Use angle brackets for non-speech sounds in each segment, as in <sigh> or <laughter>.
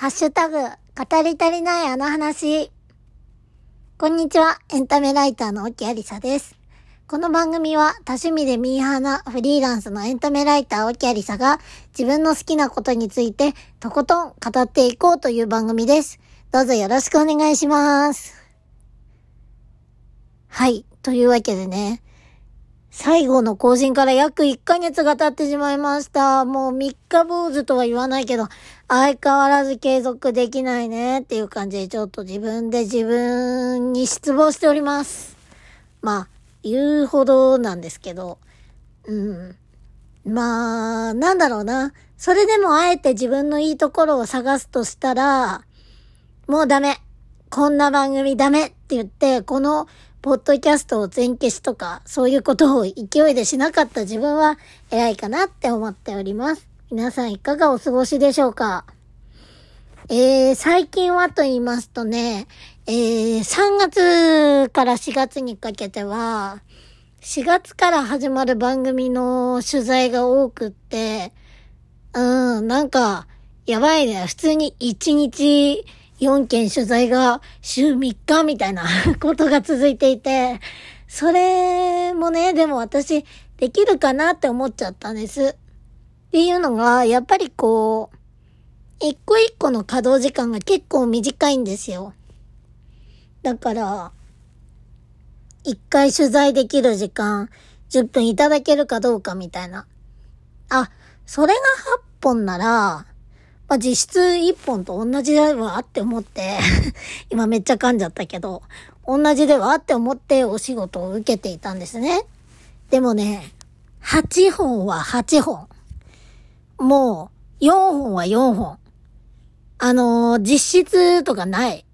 ハッシュタグ、語り足りないあの話。こんにちは、エンタメライターの沖ありさです。この番組は多趣味でミーハーなフリーランスのエンタメライター沖ありさが自分の好きなことについてとことん語っていこうという番組です。どうぞよろしくお願いします。はい。というわけでね、最後の更新から約1ヶ月が経ってしまいました。もう3日坊主とは言わないけど、相変わらず継続できないねっていう感じでちょっと自分で自分に失望しております。まあ、言うほどなんですけど、うん。まあ、なんだろうな。それでもあえて自分のいいところを探すとしたら、もうダメ。こんな番組ダメって言って、このポッドキャストを全消しとか、そういうことを勢いでしなかった自分は偉いかなって思っております。皆さんいかがお過ごしでしょうか？えー、最近はと言いますとね、えー、3月から4月にかけては、4月から始まる番組の取材が多くって、うん、なんか、やばいね。普通に1日4件取材が週3日みたいな <laughs> ことが続いていて、それもね、でも私できるかなって思っちゃったんです。っていうのが、やっぱりこう、一個一個の稼働時間が結構短いんですよ。だから、一回取材できる時間、10分いただけるかどうかみたいな。あ、それが8本なら、まあ、実質1本と同じではって思って、<laughs> 今めっちゃ噛んじゃったけど、同じではって思ってお仕事を受けていたんですね。でもね、8本は8本。もう、4本は4本。あのー実質とかない。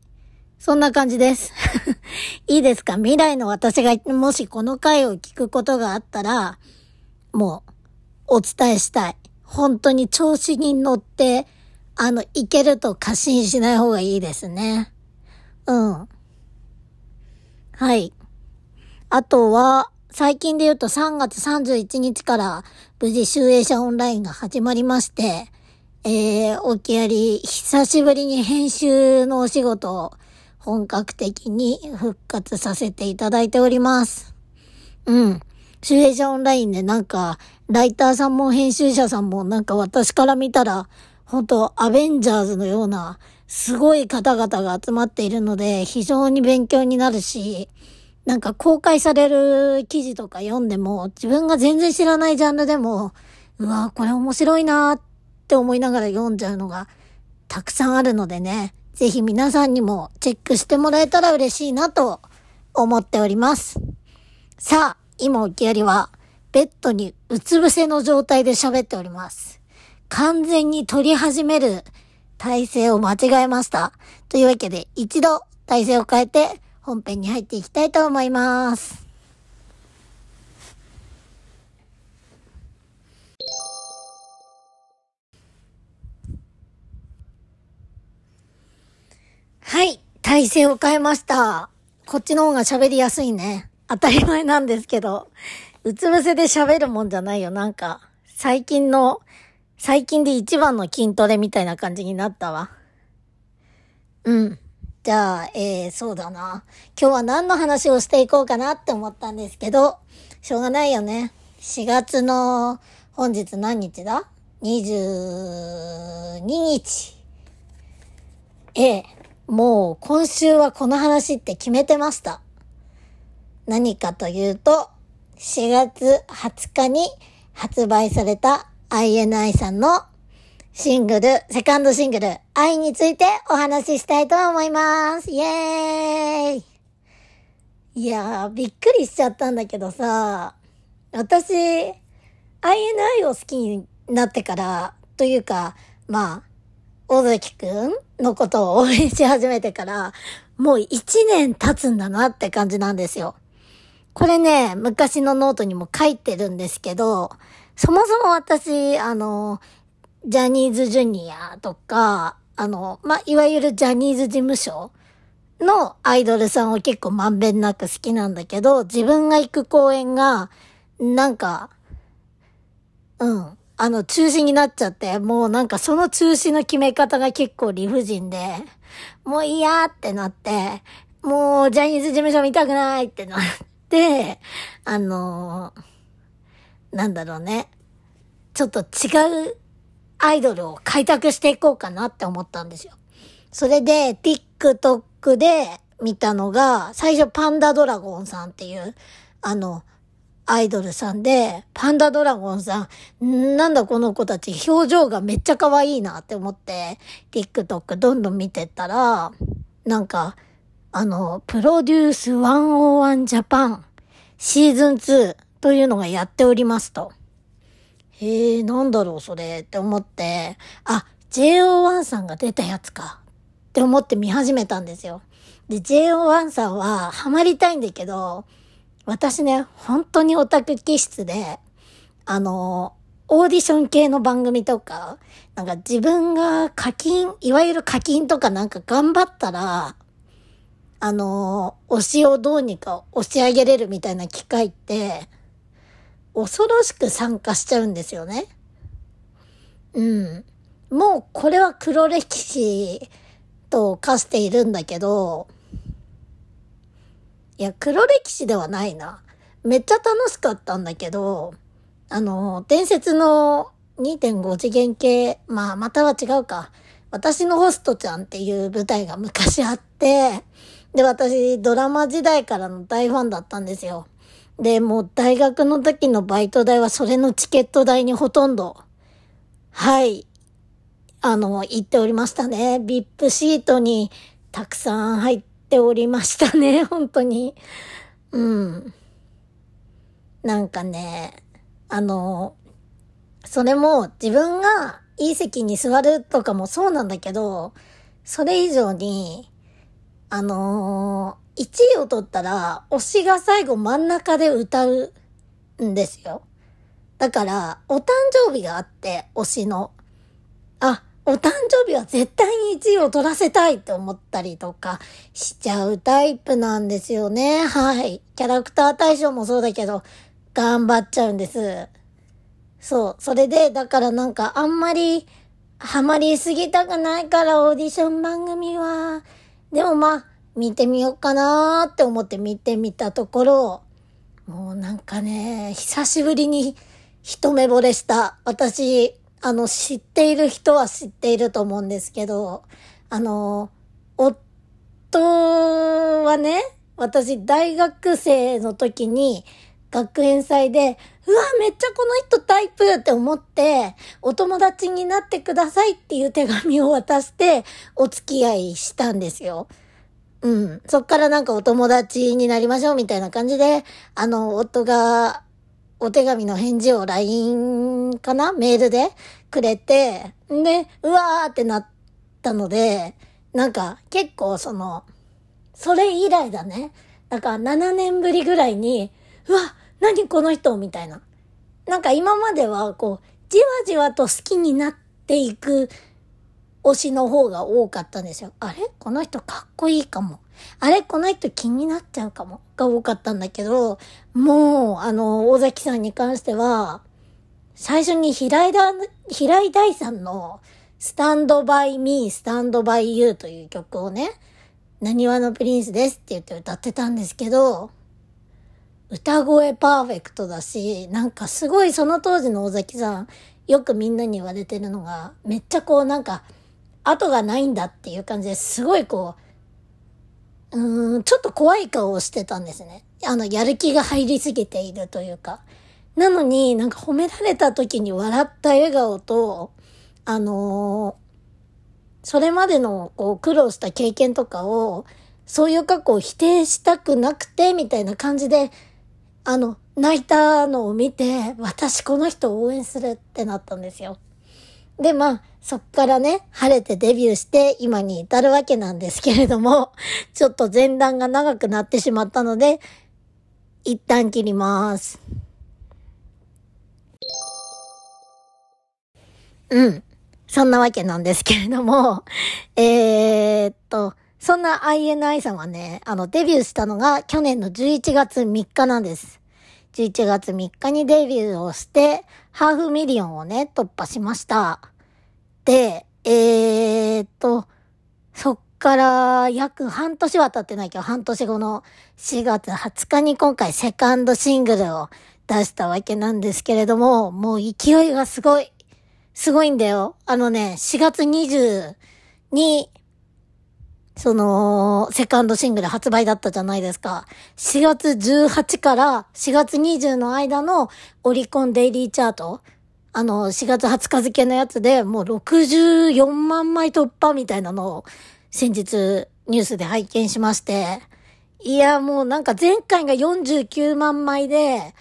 そんな感じです。<laughs> いいですか？未来の私がもしこの回を聞くことがあったら、もう、お伝えしたい。本当に調子に乗って、あの、いけると過信しない方がいいですね。うん。はい。あとは、最近で言うと3月31日から無事集英社オンラインが始まりまして、えー、おきやり、久しぶりに編集のお仕事を本格的に復活させていただいております。うん。集英社オンラインでなんか、ライターさんも編集者さんもなんか私から見たら、本当アベンジャーズのような、すごい方々が集まっているので、非常に勉強になるし、なんか公開される記事とか読んでも、自分が全然知らないジャンルでも、うわこれ面白いなーって思いながら読んじゃうのがたくさんあるのでね、ぜひ皆さんにもチェックしてもらえたら嬉しいなと思っております。さあ、今おきやりは、ベッドにうつ伏せの状態で喋っております。完全に取り始める体勢を間違えました。というわけで、一度体勢を変えて本編に入っていきたいと思います。はい、体勢を変えました。こっちの方が喋りやすいね。当たり前なんですけど、うつ伏せで喋るもんじゃないよ。なんか、最近の、最近で一番の筋トレみたいな感じになったわ。うん。じゃあ、えー、そうだな。今日は何の話をしていこうかなって思ったんですけど、しょうがないよね。4月の、本日何日だ ?22 日。ええ、もう今週はこの話って決めてました。何かというと、4月20日に発売された INI さんのシングル、セカンドシングル、愛についてお話ししたいと思います。イエーイいやー、びっくりしちゃったんだけどさ、私、INI を好きになってから、というか、まあ、尾崎くんのことを応援し始めてから、もう一年経つんだなって感じなんですよ。これね、昔のノートにも書いてるんですけど、そもそも私、あの、ジャニーズジュニアとか、あの、まあ、いわゆるジャニーズ事務所のアイドルさんを結構まんべんなく好きなんだけど、自分が行く公演が、なんか、うん、あの、中止になっちゃって、もうなんかその中止の決め方が結構理不尽で、もう嫌ってなって、もうジャニーズ事務所見たくないってなって、あのー、なんだろうね。ちょっと違うアイドルを開拓していこうかなって思ったんですよ。それで、TikTok で見たのが、最初パンダドラゴンさんっていう、あの、アイドルさんで、パンダドラゴンさん、なんだこの子たち、表情がめっちゃ可愛いなって思って、TikTok どんどん見てったら、なんか、あの、プロデュース101ジャパンシーズン2というのがやっておりますと。へえ、なんだろうそれって思って、あ、JO1 さんが出たやつかって思って見始めたんですよ。で、JO1 さんはハマりたいんだけど、私ね、本当にオタク気質で、あの、オーディション系の番組とか、なんか自分が課金、いわゆる課金とかなんか頑張ったら、あの、推しをどうにか押し上げれるみたいな機会って、恐ろしく参加しちゃうんですよね。うん。もうこれは黒歴史と化しているんだけど、いや、黒歴史ではないな。めっちゃ楽しかったんだけど、あの、伝説の2.5次元系、まあ、または違うか。私のホストちゃんっていう舞台が昔あって、で、私、ドラマ時代からの大ファンだったんですよ。で、もう大学の時のバイト代はそれのチケット代にほとんど、はい、あの、行っておりましたね。VIP シートにたくさん入って、おりましたね、<laughs> 本当に。うん。なんかね、あの、それも自分がいい席に座るとかもそうなんだけど、それ以上に、あのー、1位を取ったら、推しが最後真ん中で歌うんですよ。だから、お誕生日があって、推しの。あ、お誕生日は絶対に1位を取らせたいって思ったりとかしちゃうタイプなんですよね。はい。キャラクター大賞もそうだけど、頑張っちゃうんです。そう。それで、だからなんかあんまりハマりすぎたくないからオーディション番組は。でもまあ、見てみようかなーって思って見てみたところ、もうなんかね、久しぶりに一目惚れした。私、あの、知っている人は知っていると思うんですけど、あの、夫はね、私大学生の時に学園祭で、うわ、めっちゃこの人タイプって思って、お友達になってくださいっていう手紙を渡して、お付き合いしたんですよ。うん。そっからなんかお友達になりましょうみたいな感じで、あの、夫がお手紙の返事を LINE かな？メールでくれて、で、うわーってなったので、なんか結構その、それ以来だね。だから7年ぶりぐらいに、うわ、何この人みたいな。なんか今まではこう、じわじわと好きになっていく推しの方が多かったんですよ。あれ？この人かっこいいかも。あれ？この人気になっちゃうかも。が多かったんだけど、もう、あの、大崎さんに関しては、最初に平井だ、平井大さんのスタンドバイミー、スタンドバイユーという曲をね、何話のプリンスですって言って歌ってたんですけど、歌声パーフェクトだし、なんかすごいその当時の大崎さん、よくみんなに言われてるのが、めっちゃこうなんか、後がないんだっていう感じですごいこう、うーん、ちょっと怖い顔をしてたんですね。あの、やる気が入りすぎているというか。なのになんか褒められた時に笑った笑顔と、あのー、それまでのこう苦労した経験とかを、そういう過去を否定したくなくて、みたいな感じで、あの、泣いたのを見て、私この人を応援するってなったんですよ。で、まあ、そっからね、晴れてデビューして今に至るわけなんですけれども、<laughs> ちょっと前段が長くなってしまったので、一旦切ります。うん。そんなわけなんですけれども、<laughs> えー、っと、そんな INI さんはね、あの、デビューしたのが去年の11月3日なんです。11月3日にデビューをして、ハーフミリオンをね、突破しました。で、えー、っと、そっから約半年は経ってないけど、半年後の4月20日に今回セカンドシングルを出したわけなんですけれども、もう勢いがすごい。すごいんだよ。あのね、4月20に、その、セカンドシングル発売だったじゃないですか。4月18から4月20の間のオリコンデイリーチャート。あの、4月20日付のやつでもう64万枚突破みたいなのを先日ニュースで拝見しまして。いや、もうなんか前回が49万枚で、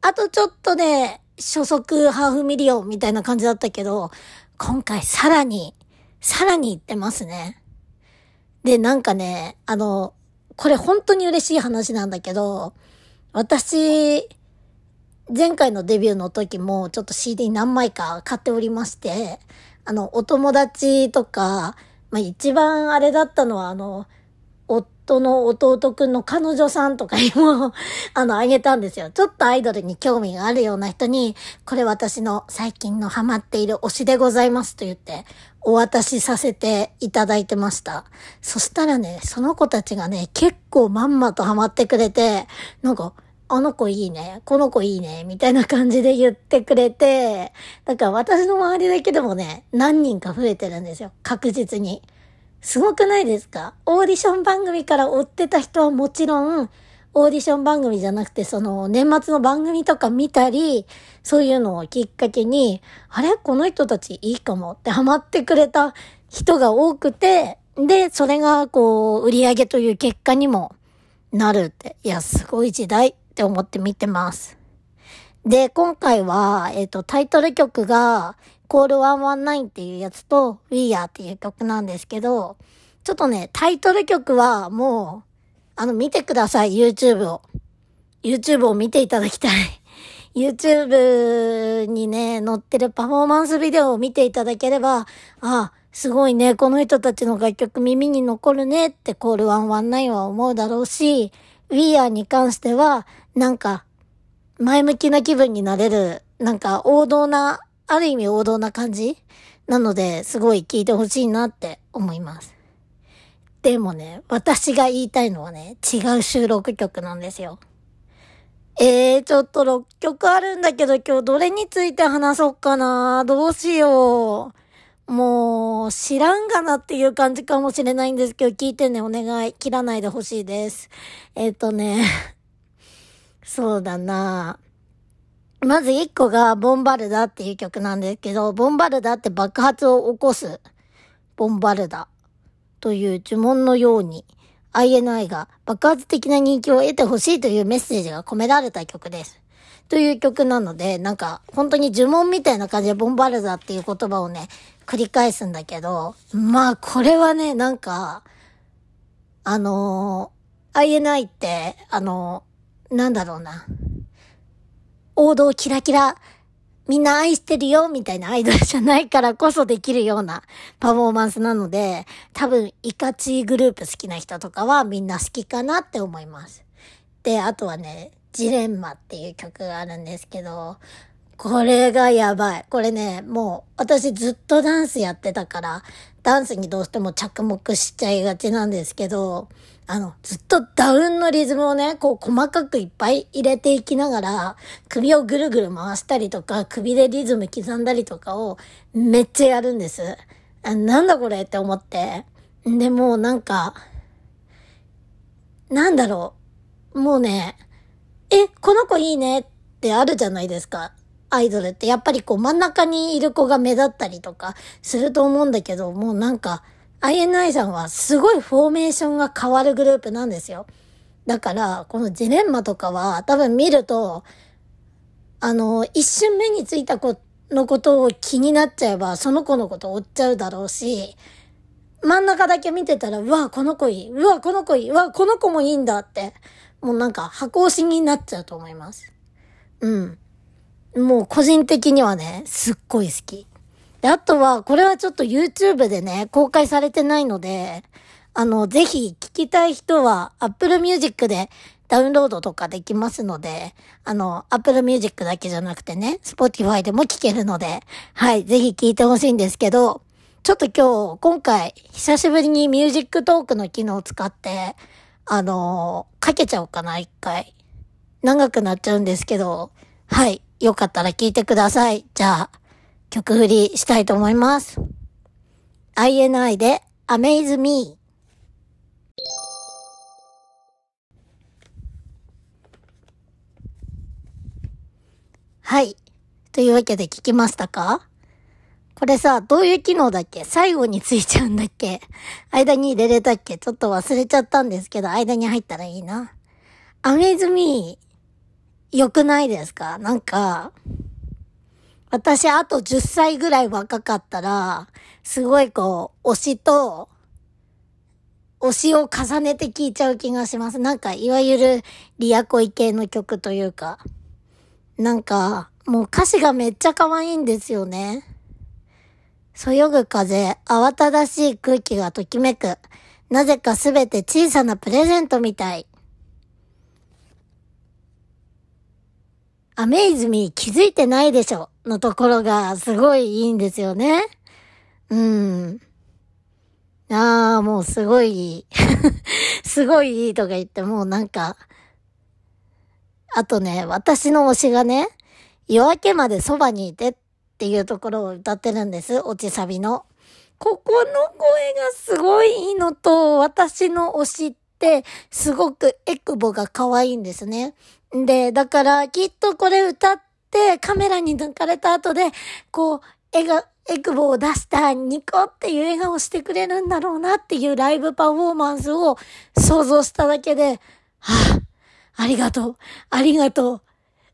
あとちょっとで初速ハーフミリオンみたいな感じだったけど、今回さらに、さらに行ってますね。で、なんかね、あの、これ本当に嬉しい話なんだけど、私、前回のデビューの時もちょっと CD 何枚か買っておりまして、あの、お友達とか、まあ一番あれだったのはあの、夫の弟くんの彼女さんとかにも <laughs> あの、あげたんですよ。ちょっとアイドルに興味があるような人に、これ私の最近のハマっている推しでございますと言って、お渡しさせていただいてました。そしたらね、その子たちがね、結構まんまとハマってくれて、なんか、あの子いいね、この子いいね、みたいな感じで言ってくれて、だから私の周りだけでもね、何人か増えてるんですよ。確実に。すごくないですか？オーディション番組から追ってた人はもちろん、オーディション番組じゃなくて、その、年末の番組とか見たり、そういうのをきっかけに、あれ？この人たちいいかもってハマってくれた人が多くて、で、それが、こう、売り上げという結果にもなるって。いや、すごい時代って思って見てます。で、今回は、えっ、ー、と、タイトル曲が、コール119っていうやつと、We Are っていう曲なんですけど、ちょっとね、タイトル曲はもう、あの、見てください、YouTube を。YouTube を見ていただきたい。<laughs> YouTube にね、載ってるパフォーマンスビデオを見ていただければ、あ、すごいね、この人たちの楽曲耳に残るねってコール119は思うだろうし、We Are に関しては、なんか、前向きな気分になれる、なんか王道なある意味王道な感じなので、すごい聞いてほしいなって思います。でもね、私が言いたいのはね、違う収録曲なんですよ。えー、ちょっと6曲あるんだけど今日どれについて話そうかなどうしよう。もう、知らんがなっていう感じかもしれないんですけど、聞いてね、お願い。切らないでほしいです。えっ、ー、とね、<laughs> そうだなまず一個がボンバルダっていう曲なんですけど、ボンバルダって爆発を起こすボンバルダという呪文のように INI が爆発的な人気を得てほしいというメッセージが込められた曲です。という曲なので、なんか本当に呪文みたいな感じでボンバルダっていう言葉をね、繰り返すんだけど、まあこれはね、なんか、あのー、INI って、あのー、なんだろうな。王道キラキラ、みんな愛してるよ、みたいなアイドルじゃないからこそできるようなパフォーマンスなので、多分、イカチーグループ好きな人とかはみんな好きかなって思います。で、あとはね、ジレンマっていう曲があるんですけど、これがやばい。これね、もう私ずっとダンスやってたから、ダンスにどうしても着目しちゃいがちなんですけど、あの、ずっとダウンのリズムをね、こう細かくいっぱい入れていきながら、首をぐるぐる回したりとか、首でリズム刻んだりとかをめっちゃやるんです。あなんだこれって思って。で、もうなんか、なんだろう。もうね、え、この子いいねってあるじゃないですか。アイドルってやっぱりこう真ん中にいる子が目立ったりとかすると思うんだけど、もうなんか、INI さんはすごいフォーメーションが変わるグループなんですよ。だから、このジレンマとかは多分見ると、あの、一瞬目についた子のことを気になっちゃえば、その子のこと追っちゃうだろうし、真ん中だけ見てたら、うわ、この子いい。うわ、この子いい。うわ、この子もいいんだって、もうなんか箱押しになっちゃうと思います。うん。もう個人的にはね、すっごい好き。で、あとは、これはちょっと YouTube でね、公開されてないので、あの、ぜひ聞きたい人は Apple Music でダウンロードとかできますので、あの、Apple Music だけじゃなくてね、Spotify でも聴けるので、はい、ぜひ聴いてほしいんですけど、ちょっと今日、今回、久しぶりに Music Talk の機能を使って、あのー、かけちゃおうかな、一回。長くなっちゃうんですけど、はい、よかったら聴いてください。じゃあ、曲振りしたいと思います。INI で Amaze Me。はい。というわけで聞きましたか？これさ、どういう機能だっけ？最後についちゃうんだっけ？間に入れれたっけ？ちょっと忘れちゃったんですけど、間に入ったらいいな。アメイズミー、良くないですか？なんか、私あと10歳ぐらい若かったら、すごいこう、推しと、推しを重ねて聴いちゃう気がします。なんか、いわゆるリア恋系の曲というか、なんか、もう歌詞がめっちゃ可愛いんですよね。そよぐ風、慌ただしい空気がときめく。なぜかすべて小さなプレゼントみたい。アメイズミー気づいてないでしょのところがすごいいいんですよね。うん。ああ、もうすごいいい。<laughs> すごいいいとか言ってもうなんか、あとね、私の推しがね、夜明けまでそばにいてっていうところを歌ってるんです。落ちサビの。ここの声がすごいいいのと、私の推しってすごくエクボが可愛いんですね。で、だからきっとこれ歌ってカメラに抜かれた後で、こう、絵が、エクボを出したニコっていう笑顔してくれるんだろうなっていうライブパフォーマンスを想像しただけで、はあ、ありがとう、ありがとう、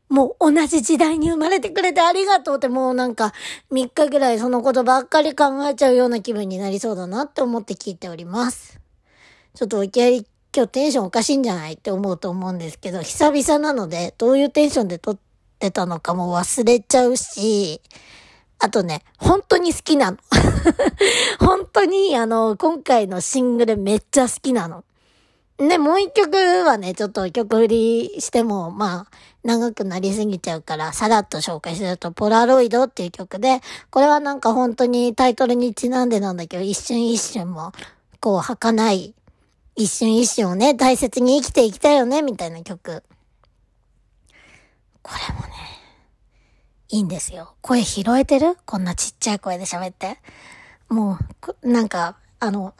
もう同じ時代に生まれてくれてありがとうってもうなんか3日ぐらいそのことばっかり考えちゃうような気分になりそうだなって思って聞いております。ちょっといきなり今日テンションおかしいんじゃないって思うと思うんですけど、久々なのでどういうテンションで撮ってたのかも忘れちゃうし、あとね、本当に好きなの。<laughs> 本当にあの、今回のシングルめっちゃ好きなの。で、もう一曲はね、ちょっと曲振りしても、まあ、長くなりすぎちゃうから、さらっと紹介すると、ポラロイドっていう曲で、これはなんか本当にタイトルにちなんでなんだけど、一瞬一瞬も、こう、儚い、一瞬一瞬をね、大切に生きていきたいよね、みたいな曲。これもね、いいんですよ。声拾えてる？こんなちっちゃい声で喋って。もう、なんか、あの、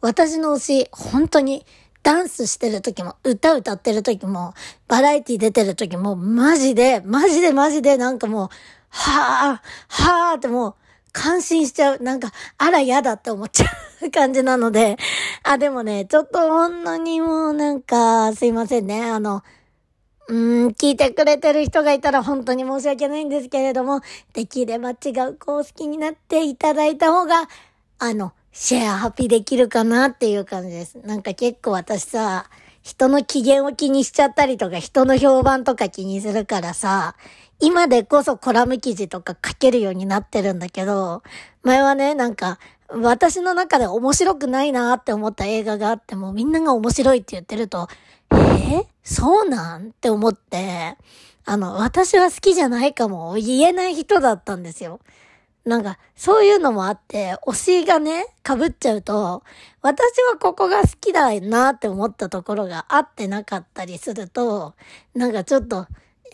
私の推し、本当に、ダンスしてる時も、歌歌ってる時も、バラエティ出てる時も、マジで、マジでマジでなんかもう、はぁ、はぁってもう、感心しちゃう。なんか、あら嫌だって思っちゃう感じなので。あ、でもね、ちょっとほんのにもうなんか、すいませんね。あの、うーん、聞いてくれてる人がいたら本当に申し訳ないんですけれども、できれば違う子を好きになっていただいた方が、あの、シェアハピできるかなっていう感じです。なんか結構私さ、人の機嫌を気にしちゃったりとか、人の評判とか気にするからさ、今でこそコラム記事とか書けるようになってるんだけど、前はね、なんか、私の中で面白くないなって思った映画があっても、みんなが面白いって言ってると、えー、そうなん？って思って、あの、私は好きじゃないかも言えない人だったんですよ。なんか、そういうのもあって、推しがね、被っちゃうと、私はここが好きだなって思ったところがあってなかったりすると、なんかちょっと、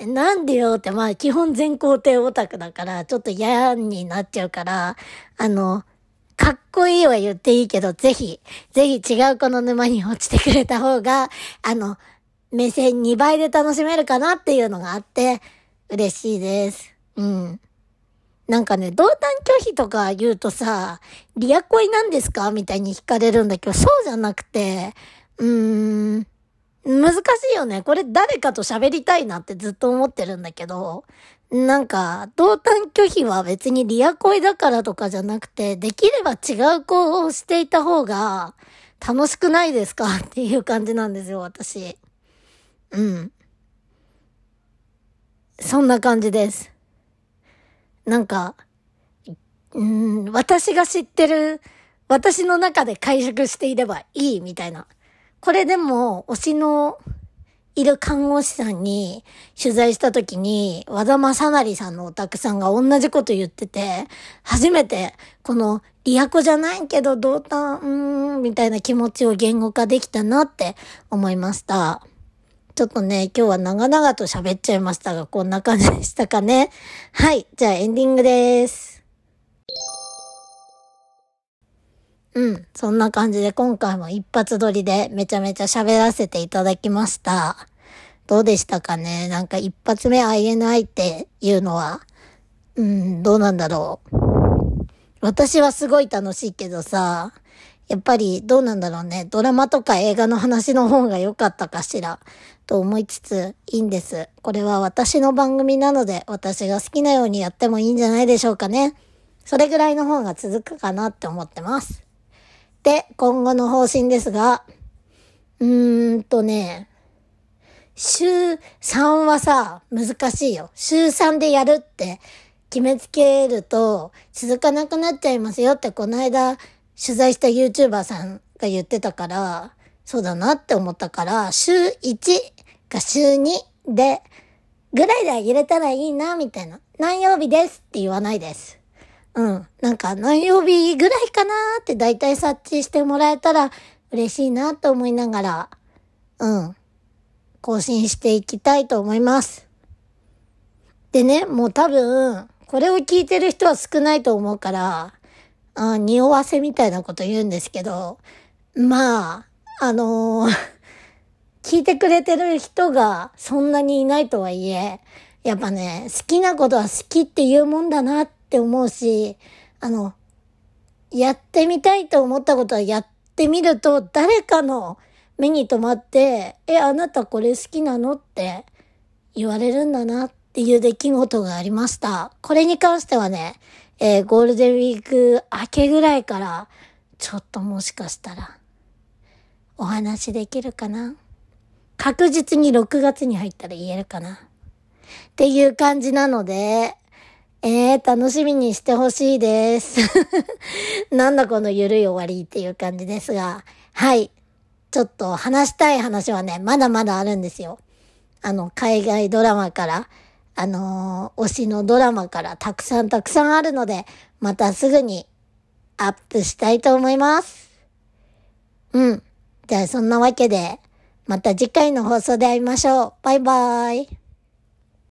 なんでよって、まあ基本全肯定オタクだから、ちょっと嫌になっちゃうから、あの、かっこいいは言っていいけど、ぜひ、ぜひ違うこの沼に落ちてくれた方が、あの、目線2倍で楽しめるかなっていうのがあって、嬉しいです。うん。なんかね、同担拒否とか言うとさ、リア恋なんですか？みたいに聞かれるんだけど、そうじゃなくて、うーん、難しいよね。これ誰かと喋りたいなってずっと思ってるんだけど、なんか、同担拒否は別にリア恋だからとかじゃなくて、できれば違う子をしていた方が楽しくないですか？<laughs> っていう感じなんですよ、私。うん。そんな感じです。なんか、うん、私が知ってる、私の中で解釈していればいいみたいな。これでも、推しのいる看護師さんに取材した時に、和田正成さんのお宅さんが同じこと言ってて、初めてこのリアコじゃないけど、どうた、うん、みたいな気持ちを言語化できたなって思いました。ちょっとね、今日は長々と喋っちゃいましたが、こんな感じでしたかね。はい。じゃあエンディングです。うん。そんな感じで今回も一発撮りでめちゃめちゃ喋らせていただきました。どうでしたかね？なんか一発目 INI っていうのは、うん、どうなんだろう。私はすごい楽しいけどさ、やっぱりどうなんだろうね。ドラマとか映画の話の方が良かったかしら。と思いつついいんです。これは私の番組なので私が好きなようにやってもいいんじゃないでしょうかね。それぐらいの方が続くかなって思ってます。で、今後の方針ですが、うーんとね、週3はさ、難しいよ。週3でやるって決めつけると続かなくなっちゃいますよってこの間取材した YouTuber さんが言ってたから、そうだなって思ったから、週1か週2でぐらいであげれたらいいな、みたいな。何曜日ですって言わないです。うん。なんか何曜日ぐらいかなって大体察知してもらえたら嬉しいなと思いながら、うん。更新していきたいと思います。でね、もう多分、これを聞いてる人は少ないと思うから、あ匂わせみたいなこと言うんですけど、まあ、あのー、<laughs> 聞いてくれてる人がそんなにいないとはいえ、やっぱね、好きなことは好きっていうもんだなって思うし、あの、やってみたいと思ったことはやってみると誰かの目に留まって、え、あなたこれ好きなのって言われるんだなっていう出来事がありました。これに関してはね、えー、ゴールデンウィーク明けぐらいから、ちょっともしかしたら、お話できるかな？確実に6月に入ったら言えるかな？っていう感じなので、えー、楽しみにしてほしいです。<laughs> なんだこのゆるい終わりっていう感じですが、はい。ちょっと話したい話はね、まだまだあるんですよ。あの、海外ドラマから、あのー、推しのドラマからたくさんたくさんあるので、またすぐにアップしたいと思います。うん。じゃあそんなわけで、また次回の放送で会いましょう。バイバーイ。